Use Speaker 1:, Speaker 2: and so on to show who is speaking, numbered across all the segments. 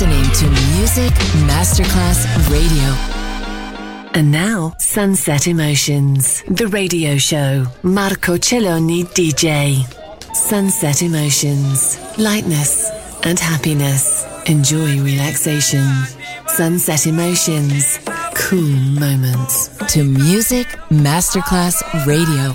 Speaker 1: listening to Music Masterclass Radio. And now, Sunset Emotions, the radio show. Marco Celloni DJ. Sunset Emotions, lightness and happiness. Enjoy relaxation. Sunset Emotions, cool moments. To Music Masterclass Radio.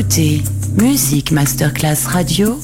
Speaker 2: Écoutez Musique Masterclass Radio,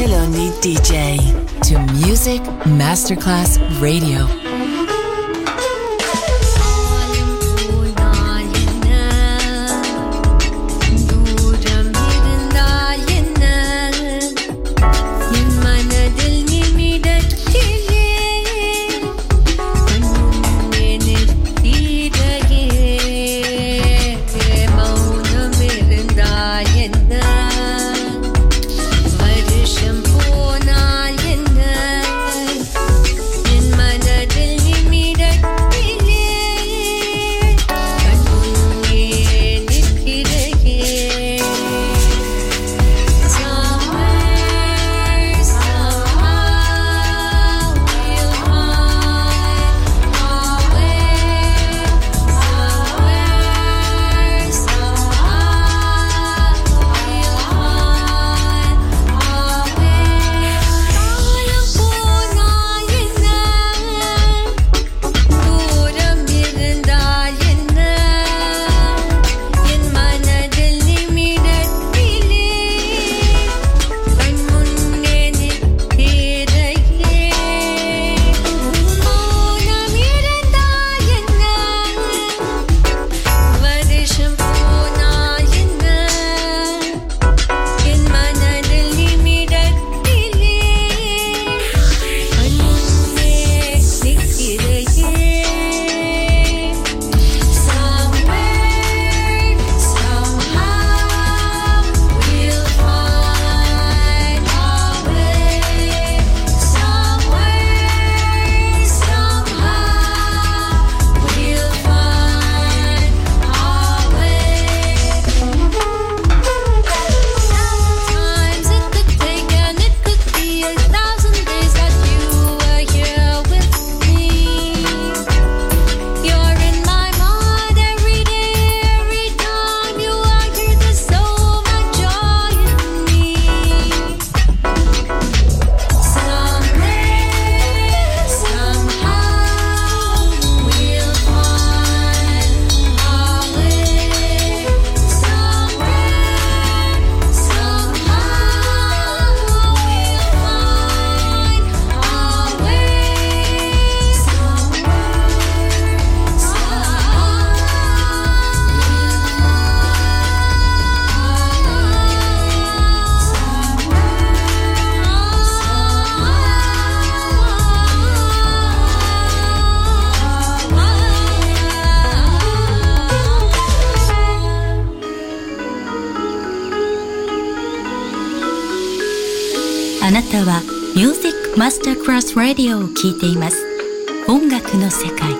Speaker 3: Celloni DJ. To Music Masterclass Radio. always got マスタークラスラディオを聴いています。音楽の世界。